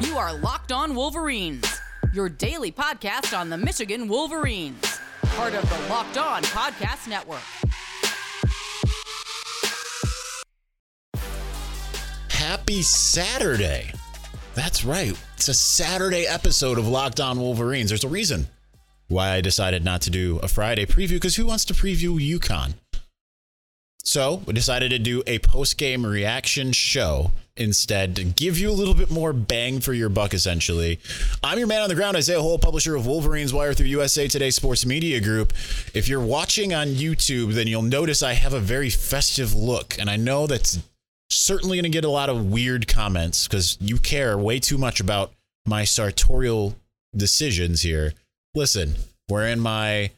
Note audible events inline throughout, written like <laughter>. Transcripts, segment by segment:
You are Locked On Wolverines, your daily podcast on the Michigan Wolverines, part of the Locked On Podcast Network. Happy Saturday. That's right. It's a Saturday episode of Locked On Wolverines. There's a reason why I decided not to do a Friday preview because who wants to preview UConn? So we decided to do a post game reaction show instead to give you a little bit more bang for your buck, essentially. I'm your man on the ground, Isaiah Hole, publisher of Wolverines Wire through USA Today Sports Media Group. If you're watching on YouTube, then you'll notice I have a very festive look. And I know that's certainly going to get a lot of weird comments because you care way too much about my sartorial decisions here. Listen, wearing my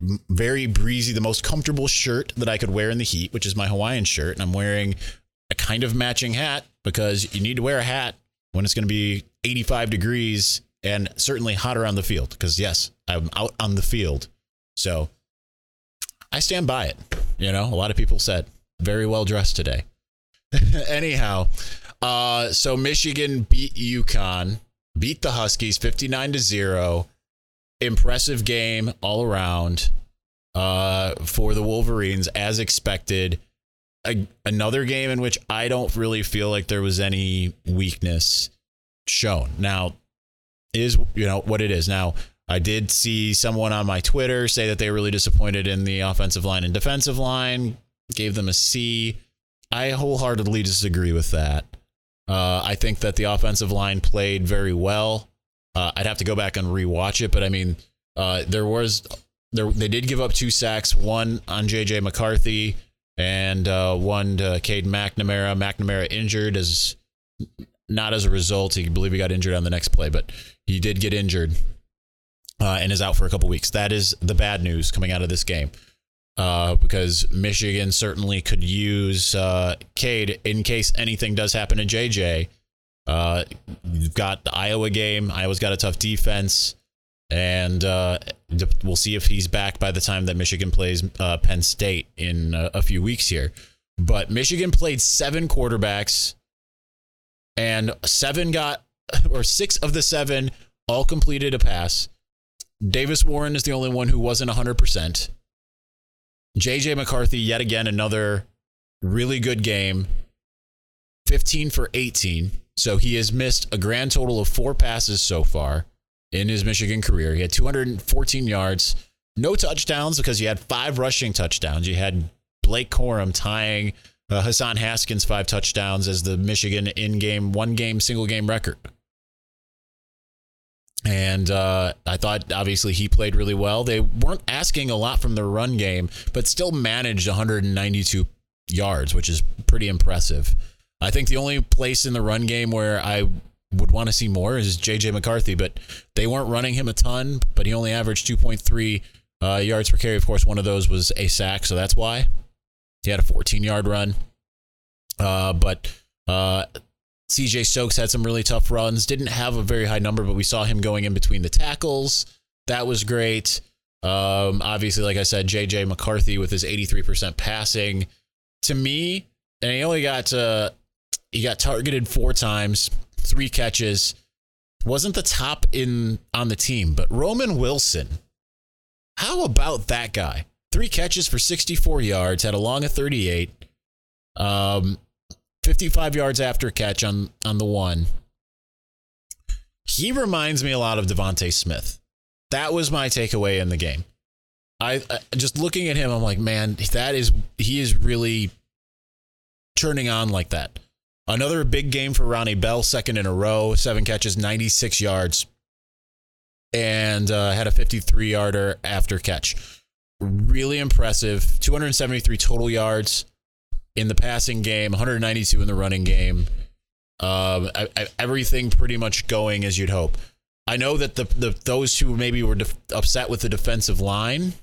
very breezy, the most comfortable shirt that I could wear in the heat, which is my Hawaiian shirt. And I'm wearing a kind of matching hat because you need to wear a hat when it's going to be 85 degrees and certainly hotter on the field. Because, yes, I'm out on the field. So I stand by it. You know, a lot of people said very well dressed today. <laughs> Anyhow, uh, so Michigan beat UConn, beat the Huskies 59 to 0 impressive game all around uh, for the Wolverines, as expected. A, another game in which I don't really feel like there was any weakness shown. Now, is you know what it is. Now, I did see someone on my Twitter say that they were really disappointed in the offensive line and defensive line, gave them a C. I wholeheartedly disagree with that. Uh, I think that the offensive line played very well. Uh, I'd have to go back and rewatch it, but I mean, uh, there was there they did give up two sacks, one on JJ McCarthy and uh, one to Cade McNamara. McNamara injured as not as a result. He believe he got injured on the next play, but he did get injured uh, and is out for a couple weeks. That is the bad news coming out of this game. Uh, because Michigan certainly could use uh, Cade in case anything does happen to JJ. Uh, you've got the Iowa game. Iowa's got a tough defense, and uh, we'll see if he's back by the time that Michigan plays uh, Penn State in a, a few weeks here. But Michigan played seven quarterbacks, and seven got, <laughs> or six of the seven all completed a pass. Davis Warren is the only one who wasn't 100%. JJ McCarthy, yet again, another really good game. 15 for 18. So he has missed a grand total of four passes so far in his Michigan career. He had 214 yards, no touchdowns because he had five rushing touchdowns. You had Blake Corum tying uh, Hassan Haskins five touchdowns as the Michigan in-game one-game single-game record. And uh, I thought obviously he played really well. They weren't asking a lot from the run game, but still managed 192 yards, which is pretty impressive. I think the only place in the run game where I would want to see more is JJ McCarthy, but they weren't running him a ton, but he only averaged 2.3 uh, yards per carry. Of course, one of those was a sack, so that's why he had a 14 yard run. Uh, but uh, CJ Stokes had some really tough runs. Didn't have a very high number, but we saw him going in between the tackles. That was great. Um, obviously, like I said, JJ McCarthy with his 83% passing. To me, and he only got uh, he got targeted four times, three catches. Wasn't the top in on the team, but Roman Wilson. How about that guy? Three catches for 64 yards, had a long of 38. Um, 55 yards after catch on on the one. He reminds me a lot of DeVonta Smith. That was my takeaway in the game. I, I just looking at him, I'm like, man, that is he is really turning on like that. Another big game for Ronnie Bell, second in a row, seven catches, 96 yards, and uh, had a 53 yarder after catch. Really impressive. 273 total yards in the passing game, 192 in the running game. Um, I, I, everything pretty much going as you'd hope. I know that the, the those who maybe were def- upset with the defensive line,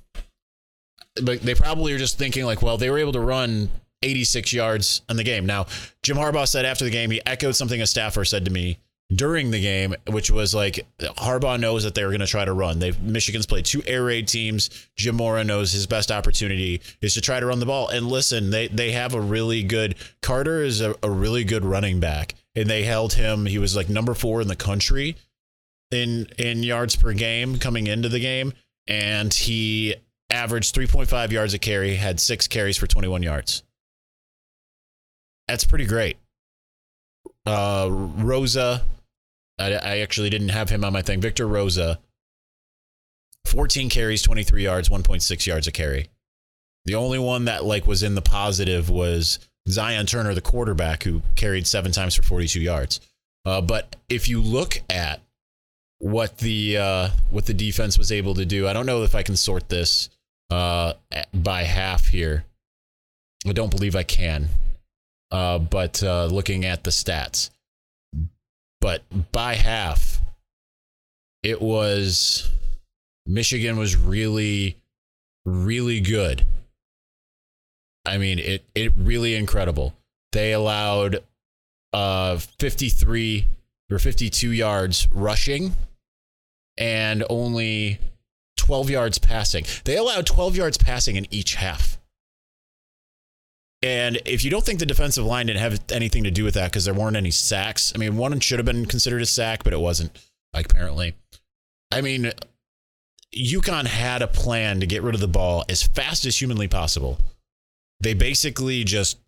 but they probably are just thinking like, well, they were able to run 86 yards in the game. Now, Jim Harbaugh said after the game, he echoed something a staffer said to me during the game, which was like Harbaugh knows that they were going to try to run. They Michigan's played two air raid teams. Jim Mora knows his best opportunity is to try to run the ball. And listen, they they have a really good Carter is a, a really good running back. and they held him. He was like number four in the country in in yards per game coming into the game, and he averaged 3.5 yards a carry, had six carries for 21 yards. That's pretty great. Uh, Rosa, I, I actually didn't have him on my thing. Victor Rosa, 14 carries, 23 yards, 1.6 yards a carry. The only one that like was in the positive was Zion Turner, the quarterback, who carried seven times for 42 yards. Uh, but if you look at what the uh, what the defense was able to do, I don't know if I can sort this uh, by half here. I don't believe I can. Uh, but uh, looking at the stats, but by half, it was Michigan was really, really good. I mean, it it really incredible. They allowed uh 53 or 52 yards rushing and only 12 yards passing. They allowed 12 yards passing in each half. And if you don't think the defensive line didn't have anything to do with that because there weren't any sacks, I mean, one should have been considered a sack, but it wasn't, like, apparently. I mean, UConn had a plan to get rid of the ball as fast as humanly possible. They basically just,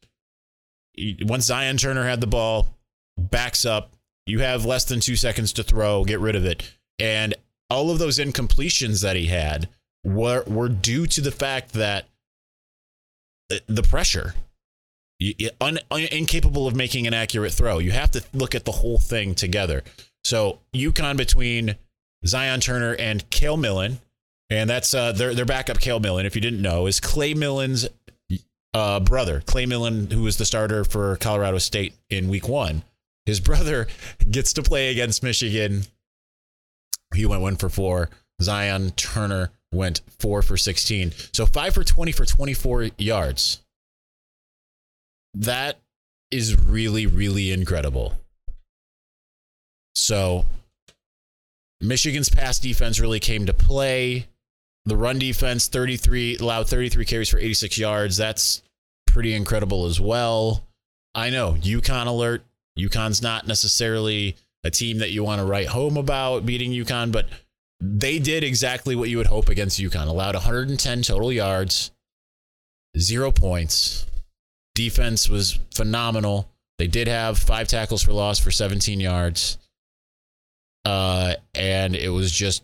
once Zion Turner had the ball, backs up, you have less than two seconds to throw, get rid of it. And all of those incompletions that he had were were due to the fact that the pressure. Un, un, incapable of making an accurate throw. You have to look at the whole thing together. So UConn between Zion Turner and Cale Millen and that's uh, their their backup Cale Millen if you didn't know is Clay Millen's uh, brother. Clay Millen who was the starter for Colorado State in week 1 his brother <laughs> gets to play against Michigan. He went one for four. Zion Turner went four for 16. So five for 20 for 24 yards. That is really, really incredible. So Michigan's pass defense really came to play. The run defense 33 allowed 33 carries for 86 yards. That's pretty incredible as well. I know UConn alert. UConn's not necessarily a team that you want to write home about beating UConn, but they did exactly what you would hope against UConn. Allowed 110 total yards, zero points. Defense was phenomenal. They did have five tackles for loss for 17 yards. Uh, and it was just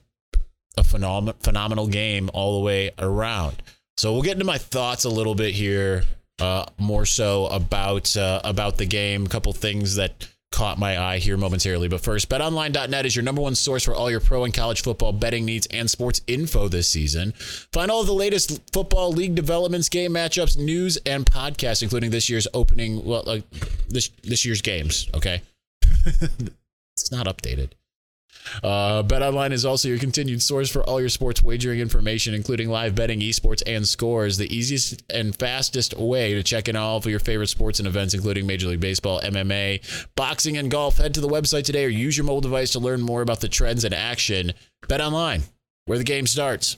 a phenomenal, phenomenal game all the way around. So we'll get into my thoughts a little bit here, uh, more so about uh, about the game. A couple things that caught my eye here momentarily. But first, betonline.net is your number one source for all your pro and college football betting needs and sports info this season. Find all of the latest football league developments, game matchups, news, and podcasts, including this year's opening, well, like this this year's games. Okay, <laughs> it's not updated. Uh, BetOnline is also your continued source for all your sports wagering information, including live betting, esports, and scores. The easiest and fastest way to check in all of your favorite sports and events, including Major League Baseball, MMA, boxing, and golf. Head to the website today or use your mobile device to learn more about the trends and action. BetOnline, where the game starts.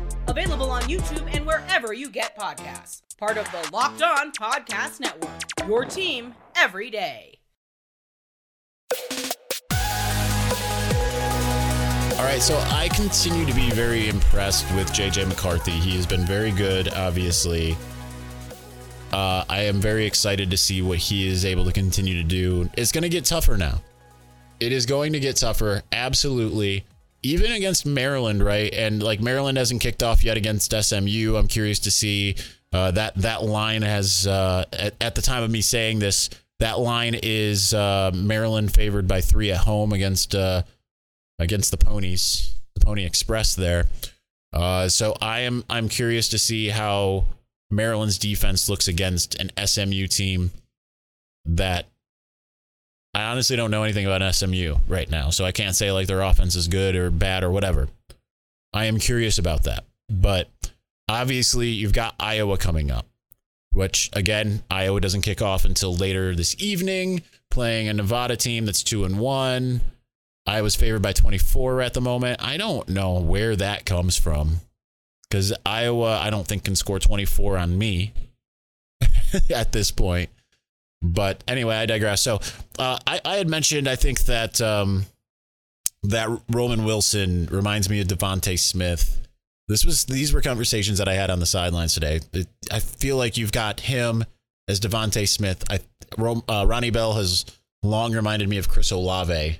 Available on YouTube and wherever you get podcasts. Part of the Locked On Podcast Network. Your team every day. All right, so I continue to be very impressed with JJ McCarthy. He has been very good, obviously. Uh, I am very excited to see what he is able to continue to do. It's going to get tougher now. It is going to get tougher, absolutely even against Maryland, right? And like Maryland hasn't kicked off yet against SMU. I'm curious to see uh, that that line has uh, at, at, the time of me saying this, that line is uh, Maryland favored by three at home against uh, against the Ponies, the Pony Express there. Uh, so I am I'm curious to see how Maryland's defense looks against an SMU team that I honestly don't know anything about SMU right now, so I can't say like their offense is good or bad or whatever. I am curious about that. But obviously, you've got Iowa coming up, which again, Iowa doesn't kick off until later this evening, playing a Nevada team that's 2 and 1. Iowa's favored by 24 at the moment. I don't know where that comes from because Iowa, I don't think, can score 24 on me <laughs> at this point. But anyway, I digress. So uh, I, I had mentioned, I think that um, that Roman Wilson reminds me of DeVonta Smith. This was these were conversations that I had on the sidelines today. It, I feel like you've got him as DeVonta Smith. I uh, Ronnie Bell has long reminded me of Chris Olave.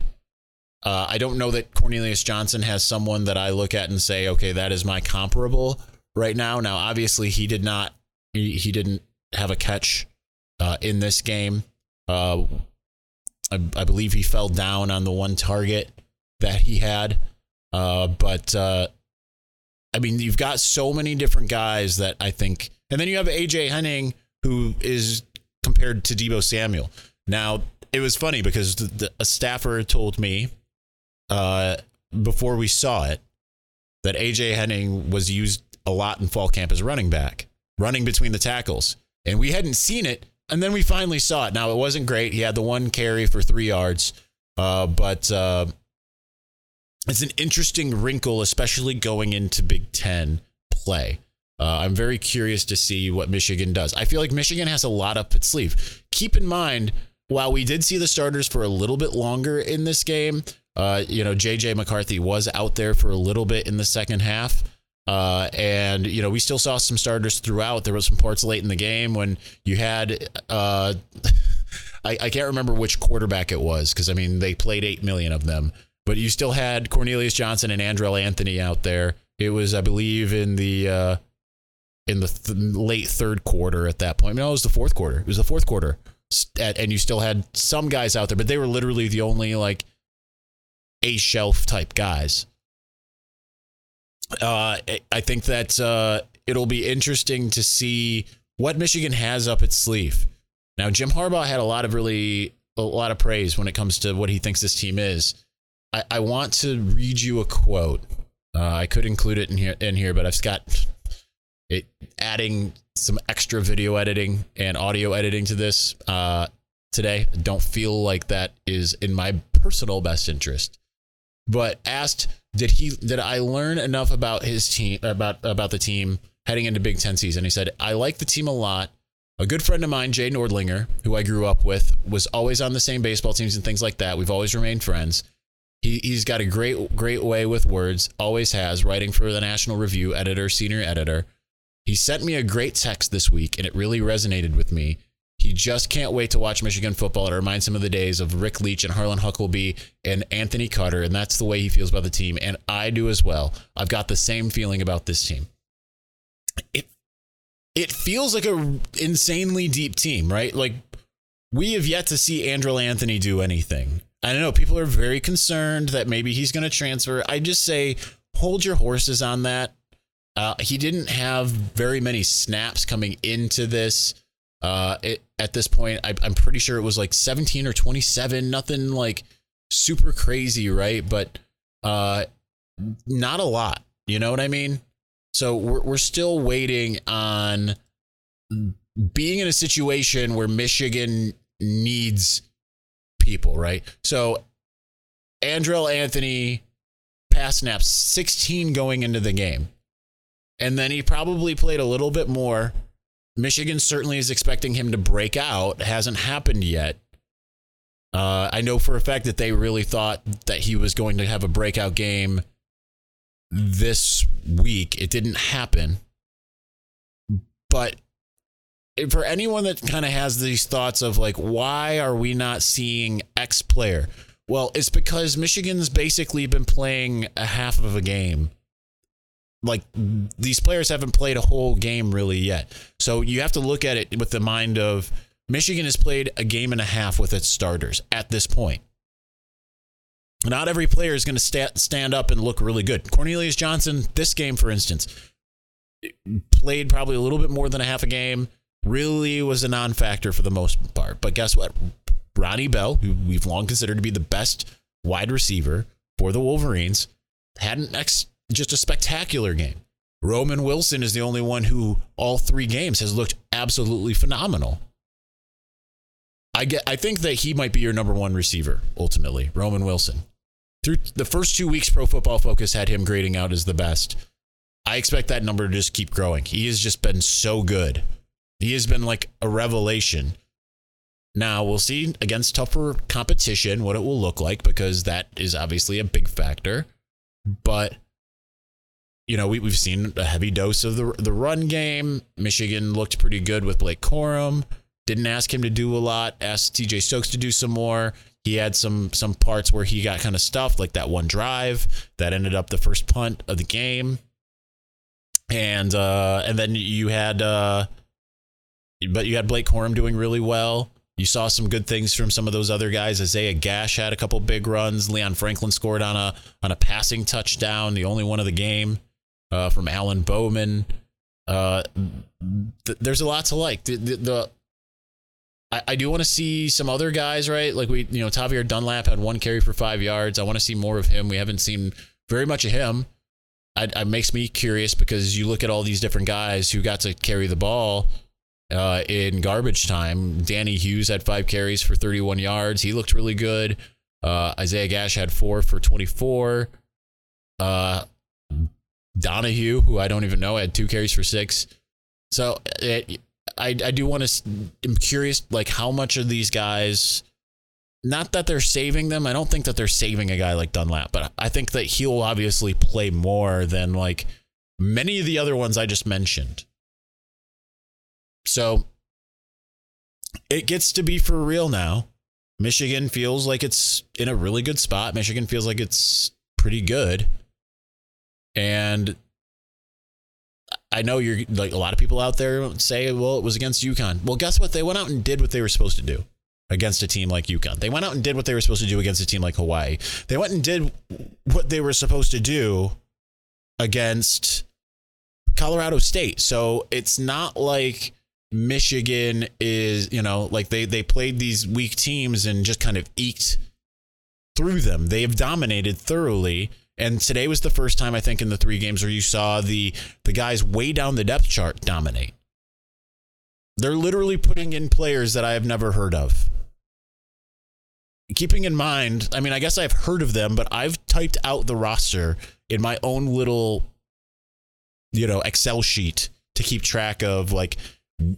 Uh, I don't know that Cornelius Johnson has someone that I look at and say, okay, that is my comparable right now. Now, obviously, he did not. He, he didn't have a catch uh, in this game. Uh, I, I, believe he fell down on the one target that he had. Uh, but uh, I mean, you've got so many different guys that I think, and then you have AJ Henning, who is compared to Deebo Samuel. Now, it was funny because the, the, a staffer told me uh, before we saw it that AJ Henning was used a lot in fall camp as running back, running between the tackles. And we hadn't seen it and then we finally saw it. Now it wasn't great. He had the one carry for three yards, uh, but uh, it's an interesting wrinkle, especially going into Big Ten play. Uh, I'm very curious to see what Michigan does. I feel like Michigan has a lot up its sleeve. Keep in mind, while we did see the starters for a little bit longer in this game, uh, you know, JJ McCarthy was out there for a little bit in the second half. Uh, and you know, we still saw some starters throughout. There was some parts late in the game when you had uh, <laughs> I, I can't remember which quarterback it was because I mean they played eight million of them, but you still had Cornelius Johnson and Andrel Anthony out there. It was, I believe, in the uh, in the th- late third quarter at that point. No, it was the fourth quarter. It was the fourth quarter, and you still had some guys out there, but they were literally the only like a shelf type guys uh, I think that uh, it'll be interesting to see what Michigan has up its sleeve. Now, Jim Harbaugh had a lot of really a lot of praise when it comes to what he thinks this team is. I, I want to read you a quote. Uh, I could include it in here, in here, but I've got it adding some extra video editing and audio editing to this uh, today. Don't feel like that is in my personal best interest. But asked did he did I learn enough about his team about about the team heading into Big Ten season? He said, I like the team a lot. A good friend of mine, Jay Nordlinger, who I grew up with, was always on the same baseball teams and things like that. We've always remained friends. He, he's got a great, great way with words, always has, writing for the National Review, editor, senior editor. He sent me a great text this week, and it really resonated with me. He just can't wait to watch Michigan football. It reminds him of the days of Rick Leach and Harlan Huckleby and Anthony Carter, and that's the way he feels about the team. And I do as well. I've got the same feeling about this team. It it feels like a insanely deep team, right? Like we have yet to see Andrel Anthony do anything. I don't know people are very concerned that maybe he's going to transfer. I just say hold your horses on that. Uh, he didn't have very many snaps coming into this. Uh, it, at this point, I, I'm pretty sure it was like 17 or 27, nothing like super crazy, right? But uh, not a lot. You know what I mean? So we're we're still waiting on being in a situation where Michigan needs people, right? So Andrel Anthony pass snaps 16 going into the game. And then he probably played a little bit more Michigan certainly is expecting him to break out. It hasn't happened yet. Uh, I know for a fact that they really thought that he was going to have a breakout game this week. It didn't happen. But for anyone that kind of has these thoughts of like, why are we not seeing X player? Well, it's because Michigan's basically been playing a half of a game like these players haven't played a whole game really yet. So you have to look at it with the mind of Michigan has played a game and a half with its starters at this point. Not every player is going to sta- stand up and look really good. Cornelius Johnson, this game, for instance, played probably a little bit more than a half a game. Really was a non factor for the most part. But guess what? Ronnie Bell, who we've long considered to be the best wide receiver for the Wolverines, had an ex, just a spectacular game. Roman Wilson is the only one who all three games has looked absolutely phenomenal. I get I think that he might be your number one receiver ultimately, Roman Wilson. Through the first two weeks, Pro Football Focus had him grading out as the best. I expect that number to just keep growing. He has just been so good. He has been like a revelation. Now we'll see against tougher competition what it will look like because that is obviously a big factor. But you know, we, we've seen a heavy dose of the the run game. Michigan looked pretty good with Blake Corum. Didn't ask him to do a lot. Asked CJ Stokes to do some more. He had some some parts where he got kind of stuffed, like that one drive that ended up the first punt of the game. And uh and then you had uh but you had Blake Corum doing really well. You saw some good things from some of those other guys. Isaiah Gash had a couple big runs. Leon Franklin scored on a on a passing touchdown, the only one of the game uh, from Alan Bowman. Uh, th- there's a lot to like. The, the, the I, I do want to see some other guys, right? Like we, you know, Tavierre Dunlap had one carry for five yards. I want to see more of him. We haven't seen very much of him. It makes me curious because you look at all these different guys who got to carry the ball uh, in garbage time. Danny Hughes had five carries for 31 yards. He looked really good. Uh, Isaiah Gash had four for 24. Uh, Donahue, who I don't even know, had two carries for six. So it, I I do want to. I'm curious, like how much of these guys. Not that they're saving them. I don't think that they're saving a guy like Dunlap, but I think that he'll obviously play more than like many of the other ones I just mentioned. So it gets to be for real now. Michigan feels like it's in a really good spot. Michigan feels like it's pretty good. And I know you're like a lot of people out there say, well, it was against UConn. Well, guess what? They went out and did what they were supposed to do against a team like UConn. They went out and did what they were supposed to do against a team like Hawaii. They went and did what they were supposed to do against Colorado State. So it's not like Michigan is, you know, like they they played these weak teams and just kind of eked through them. They have dominated thoroughly and today was the first time I think in the three games where you saw the the guys way down the depth chart dominate. They're literally putting in players that I have never heard of. Keeping in mind, I mean, I guess I've heard of them, but I've typed out the roster in my own little, you know, Excel sheet to keep track of like,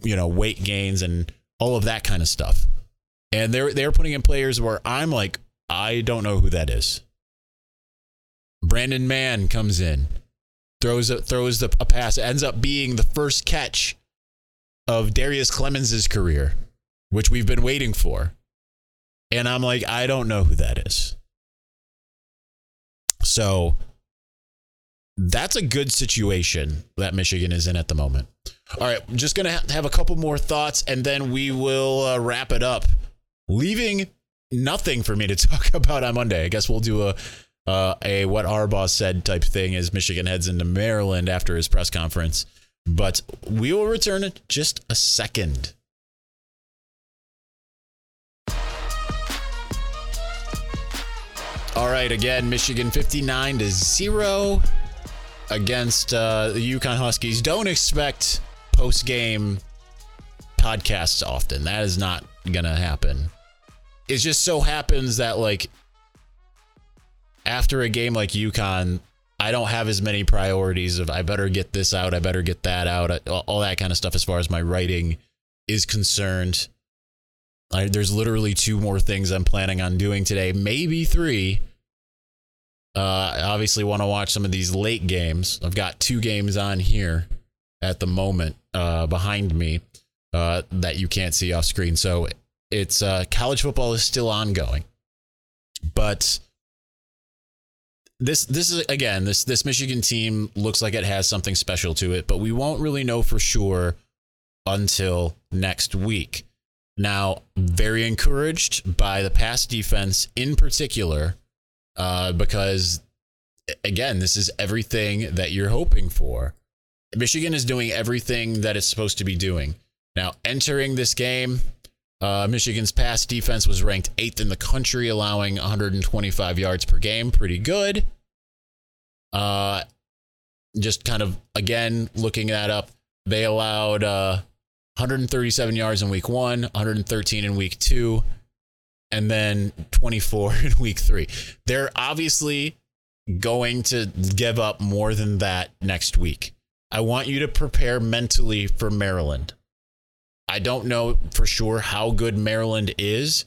you know, weight gains and all of that kind of stuff. And they're they're putting in players where I'm like, I don't know who that is. Braden Mann comes in, throws a, throws the, a pass, ends up being the first catch of Darius Clemons' career, which we've been waiting for. And I'm like, I don't know who that is. So that's a good situation that Michigan is in at the moment. All right, just going to have a couple more thoughts and then we will uh, wrap it up. Leaving nothing for me to <laughs> talk about on Monday. I guess we'll do a uh, a what Harbaugh said type thing as Michigan heads into Maryland after his press conference. But we will return in just a second. All right, again, Michigan 59 to 0 against uh, the UConn Huskies. Don't expect post game podcasts often. That is not going to happen. It just so happens that, like, after a game like UConn, I don't have as many priorities of I better get this out, I better get that out, all that kind of stuff as far as my writing is concerned. I, there's literally two more things I'm planning on doing today, maybe three. Uh, I obviously want to watch some of these late games. I've got two games on here at the moment uh, behind me uh, that you can't see off screen. So it's uh, college football is still ongoing, but this this is again this this Michigan team looks like it has something special to it, but we won't really know for sure until next week. Now, very encouraged by the pass defense in particular, uh, because again, this is everything that you're hoping for. Michigan is doing everything that it's supposed to be doing. Now, entering this game, Uh, Michigan's pass defense was ranked eighth in the country, allowing 125 yards per game. Pretty good. Uh, just kind of again looking that up, they allowed uh, 137 yards in week one, 113 in week two, and then 24 <laughs> in week three. They're obviously going to give up more than that next week. I want you to prepare mentally for Maryland. I don't know for sure how good Maryland is.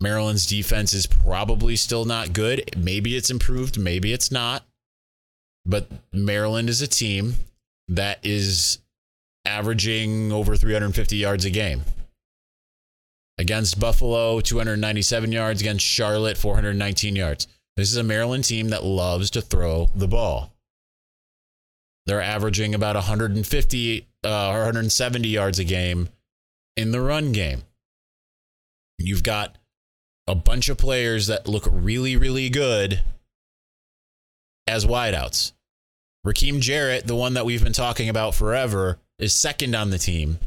Maryland's defense is probably still not good. Maybe it's improved, maybe it's not. But Maryland is a team that is averaging over 350 yards a game. Against Buffalo, 297 yards. Against Charlotte, 419 yards. This is a Maryland team that loves to throw the ball. They're averaging about 150 uh, or 170 yards a game in the run game. You've got a bunch of players that look really, really good as wideouts. Rakim Jarrett, the one that we've been talking about forever, is second on the team.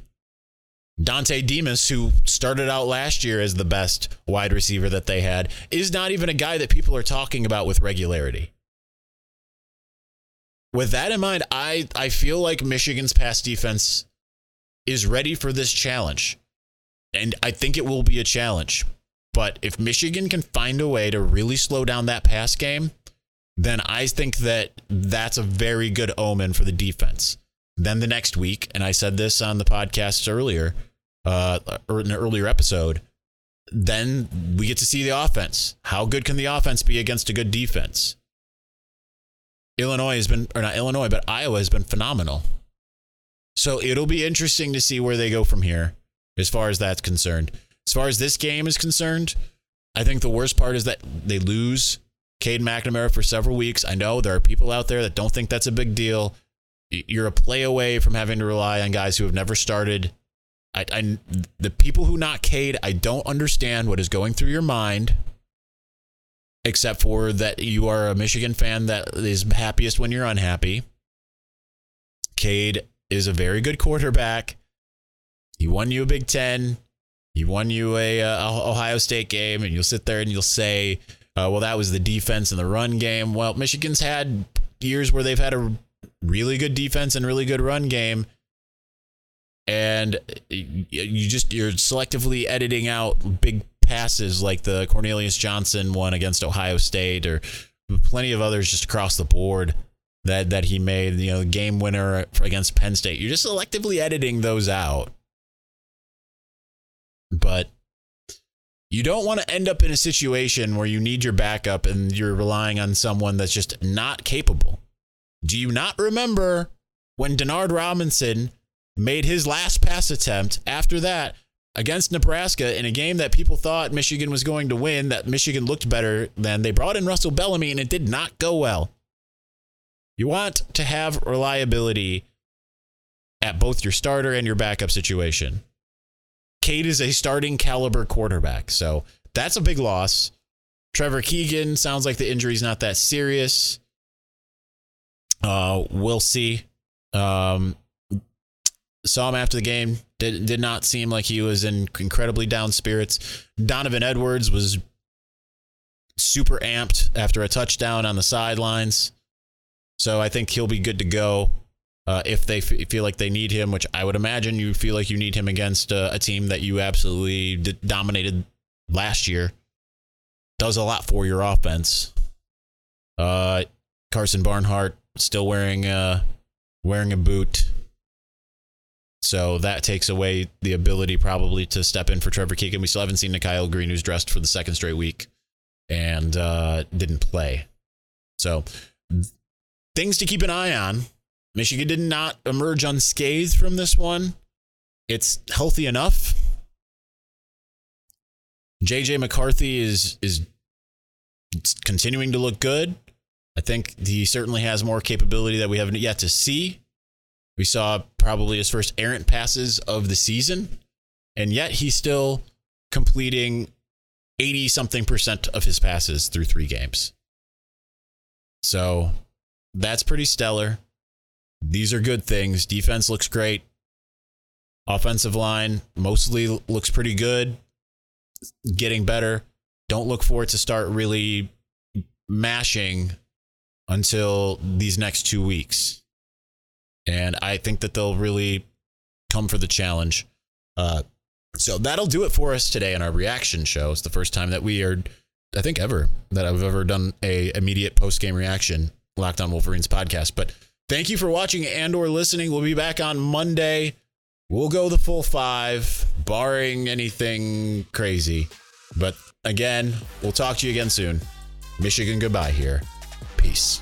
Dontay Demus, who started out last year as the best wide receiver that they had, is not even a guy that people are talking about with regularity. With that in mind, I, I feel like Michigan's pass defense is ready for this challenge. And I think it will be a challenge. But if Michigan can find a way to really slow down that pass game, then I think that that's a very good omen for the defense. Then the next week, and I said this on the podcast earlier, uh, or in an earlier episode, then we get to see the offense. How good can the offense be against a good defense? Illinois has been, or not Illinois, but Iowa has been phenomenal. So it'll be interesting to see where they go from here as far as that's concerned. As far as this game is concerned, I think the worst part is that they lose Cade McNamara for several weeks. I know there are people out there that don't think that's a big deal. You're a play away from having to rely on guys who have never started. I, I the people who not Cade, I don't understand what is going through your mind, except for that you are a Michigan fan that is happiest when you're unhappy. Cade is a very good quarterback. He won you a Big Ten. He won you a, uh, Ohio State game, and you'll sit there and you'll say, uh, "Well, that was the defense and the run game." Well, Michigan's had years where they've had a really good defense and really good run game, and you just you're selectively editing out big passes like the Cornelius Johnson one against Ohio State, or plenty of others just across the board that that he made. You know, the game winner against Penn State. You're just selectively editing those out but you don't want to end up in a situation where you need your backup and you're relying on someone that's just not capable. Do you not remember when Denard Robinson made his last pass attempt after that against Nebraska in a game that people thought Michigan was going to win, that Michigan looked better than? They brought in Russell Bellomy and it did not go well. You want to have reliability at both your starter and your backup situation. Cade is a starting caliber quarterback. So that's a big loss. Trevor Keegan sounds like the injury's not that serious. Uh, we'll see. Um, saw him after the game. Did did not seem like he was in incredibly down spirits. Donovan Edwards was super amped after a touchdown on the sidelines. So I think he'll be good to go uh, if they f- feel like they need him, which I would imagine you feel like you need him against uh, a team that you absolutely d- dominated last year. Does a lot for your offense. Uh, Karsen Barnhart still wearing uh wearing a boot. So that takes away the ability probably to step in for Trevor Keegan. We still haven't seen Nikhil Green, who's dressed for the second straight week and uh, didn't play. So things to keep an eye on Michigan did not emerge unscathed from this one. It's healthy enough. JJ McCarthy is is continuing to look good. I think he certainly has more capability that we haven't yet to see. We saw probably his first errant passes of the season, and yet he's still completing 80 something percent of his passes through three games. So that's pretty stellar. These are good things. Defense looks great. Offensive line mostly looks pretty good, getting better. Don't look for it to start really mashing until these next two weeks. And I think that they'll really come for the challenge. Uh, so that'll do it for us today in our reaction show. It's the first time that we are, I think, ever that I've ever done a immediate post game reaction Locked On Wolverines podcast. But thank you for watching and or listening. We'll be back on Monday. We'll go the full five, barring anything crazy. But again, we'll talk to you again soon. Michigan goodbye here. Peace.